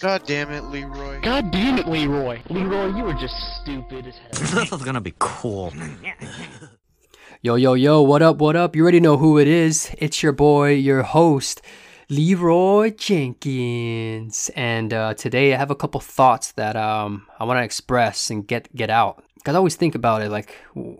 this. God damn it, Leroy. God damn it, Leroy. Leroy, you were just stupid as hell. This is gonna be cool. Yo, yo, yo, what up, what up? You already know who it is. It's your boy, your host, Leroy Jenkins. And uh, today I have a couple thoughts that um, I want to express and get, get out. Because I always think about it like w-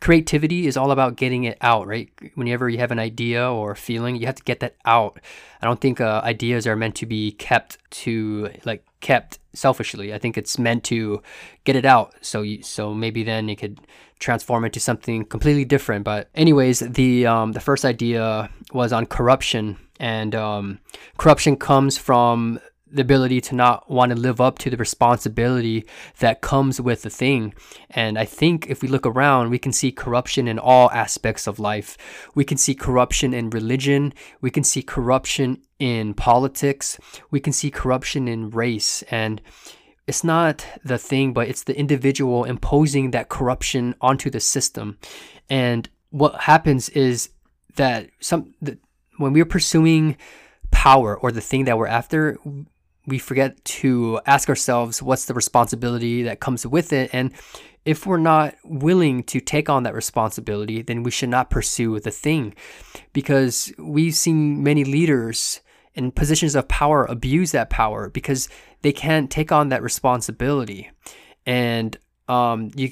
creativity is all about getting it out, right? Whenever you have an idea or feeling, you have to get that out. I don't think uh, ideas are meant to be kept to like kept selfishly. I think it's meant to get it out. So you, so maybe then you could transform into something completely different. But anyways, the um, the first idea was on corruption, and um, corruption comes from the ability to not want to live up to the responsibility that comes with the thing. And I think if we look around, we can see corruption in all aspects of life. We can see corruption in religion. We can see corruption in politics. We can see corruption in race. And it's not the thing, but it's the individual imposing that corruption onto the system. And what happens is that some the, when we're pursuing power or the thing that we're after, we forget to ask ourselves what's the responsibility that comes with it. And if we're not willing to take on that responsibility then we should not pursue the thing. Because we've seen many leaders in positions of power abuse that power because they can't take on that responsibility. And um you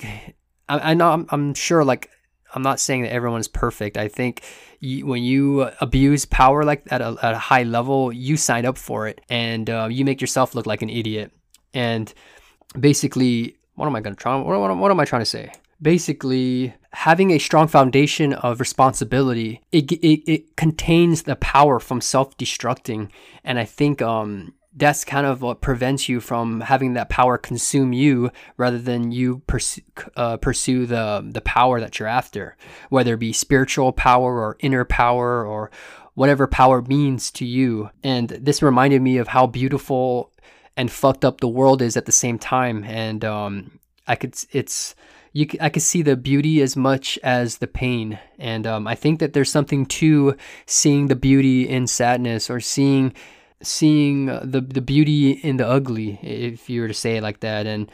I, I know I'm, I'm sure like I'm not saying that everyone is perfect. I think you, when you abuse power like at a, at a high level, you sign up for it and uh, you make yourself look like an idiot. And basically, what am I going to try? What, what, what am I trying to say? Basically, having a strong foundation of responsibility, it, it, it contains the power from self destructing. And I think um, that's kind of what prevents you from having that power consume you rather than you pursue, uh, pursue the, the power that you're after, whether it be spiritual power or inner power or whatever power means to you. And this reminded me of how beautiful and fucked up the world is at the same time. And um, I could, it's, you, I could see the beauty as much as the pain. And um, I think that there's something to seeing the beauty in sadness or seeing seeing the the beauty in the ugly if you were to say it like that. And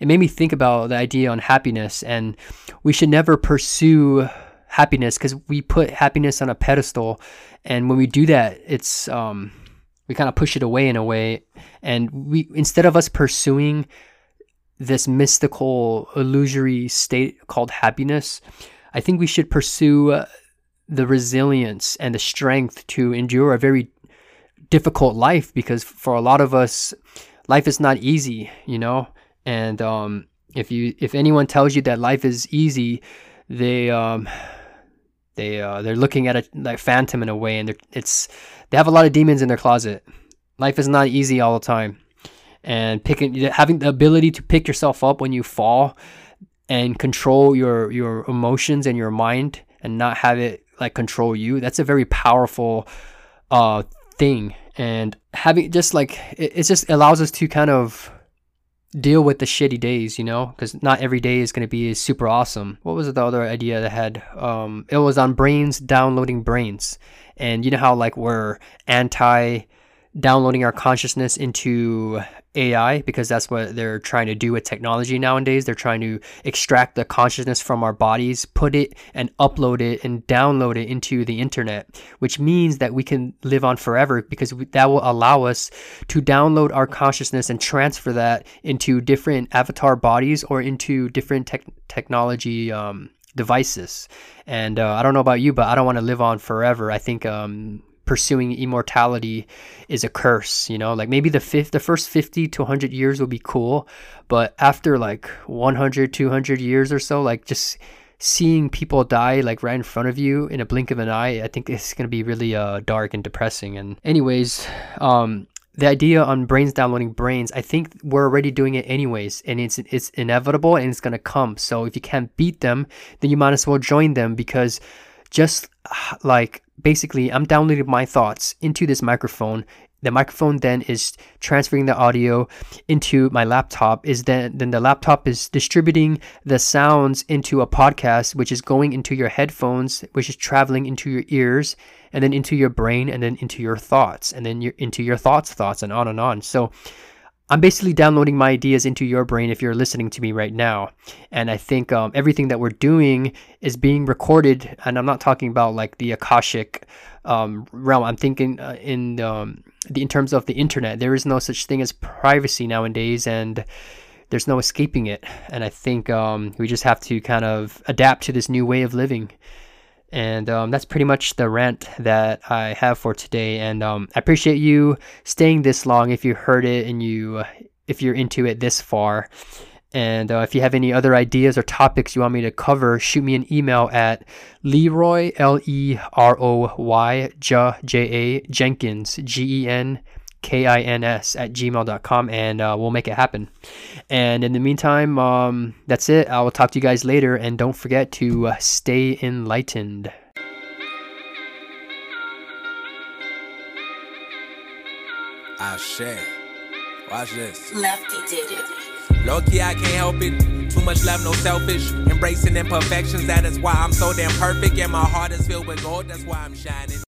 it made me think about the idea on happiness and we should never pursue happiness because we put happiness on a pedestal. And when we do that it's um we kind of push it away in a way. And we instead of us pursuing this mystical illusory state called happiness i think we should pursue the resilience and the strength to endure a very difficult life because for a lot of us life is not easy you know? And um, if you if anyone tells you that life is easy they um, they uh, they're looking at a like phantom in a way and it's they have a lot of demons in their closet. Life is not easy all the time. And picking having the ability to pick yourself up when you fall and control your your emotions and your mind and not have it like control you that's a very powerful uh thing and having just like it, it just allows us to kind of deal with the shitty days, you know, because not every day is going to be super awesome. What was the other idea that had? Um, it was on brains downloading brains, and you know how like we're anti downloading our consciousness into AI because that's what they're trying to do with technology nowadays. They're trying to extract the consciousness from our bodies, put it and upload it and download it into the internet, which means that we can live on forever because that will allow us to download our consciousness and transfer that into different avatar bodies or into different tech technology um, devices. And uh, I don't know about you, but I don't want to live on forever. I think um, pursuing immortality is a curse you know like maybe the fifth the first 50 to 100 years will be cool but after like 100 200 years or so like just seeing people die like right in front of you in a blink of an eye i think it's going to be really uh, dark and depressing and anyways um the idea on brains downloading brains, I think we're already doing it anyways, and it's it's inevitable and it's gonna come. So if you can't beat them, then you might as well join them because just like basically I'm downloading my thoughts into this microphone. The microphone then is transferring the audio into my laptop is then then the laptop is distributing the sounds into a podcast which is going into your headphones which is traveling into your ears and then into your brain and then into your thoughts and then your, into your thoughts thoughts and on and on. So I'm basically downloading my ideas into your brain if you're listening to me right now. And I think um, everything that we're doing is being recorded. And I'm not talking about like the Akashic um, realm. I'm thinking uh, in um, the in terms of the internet. There is no such thing as privacy nowadays, and there's no escaping it. And I think um, we just have to kind of adapt to this new way of living. And um, that's pretty much the rant that I have for today. And um, I appreciate you staying this long if you heard it and you if you're into it this far. And uh, if you have any other ideas or topics you want me to cover, shoot me an email at Leroy L E R O Y J A Jenkins G E N K-I-N-S at gmail.com and uh, we'll make it happen. And in the meantime, um, that's it. I will talk to you guys later and don't forget to uh, stay enlightened. I share. Watch this. Lefty did it. Low key, I can't help it. Too much love, no selfish. Embracing imperfections, that is why I'm so damn perfect. And my heart is filled with gold, that's why I'm shining.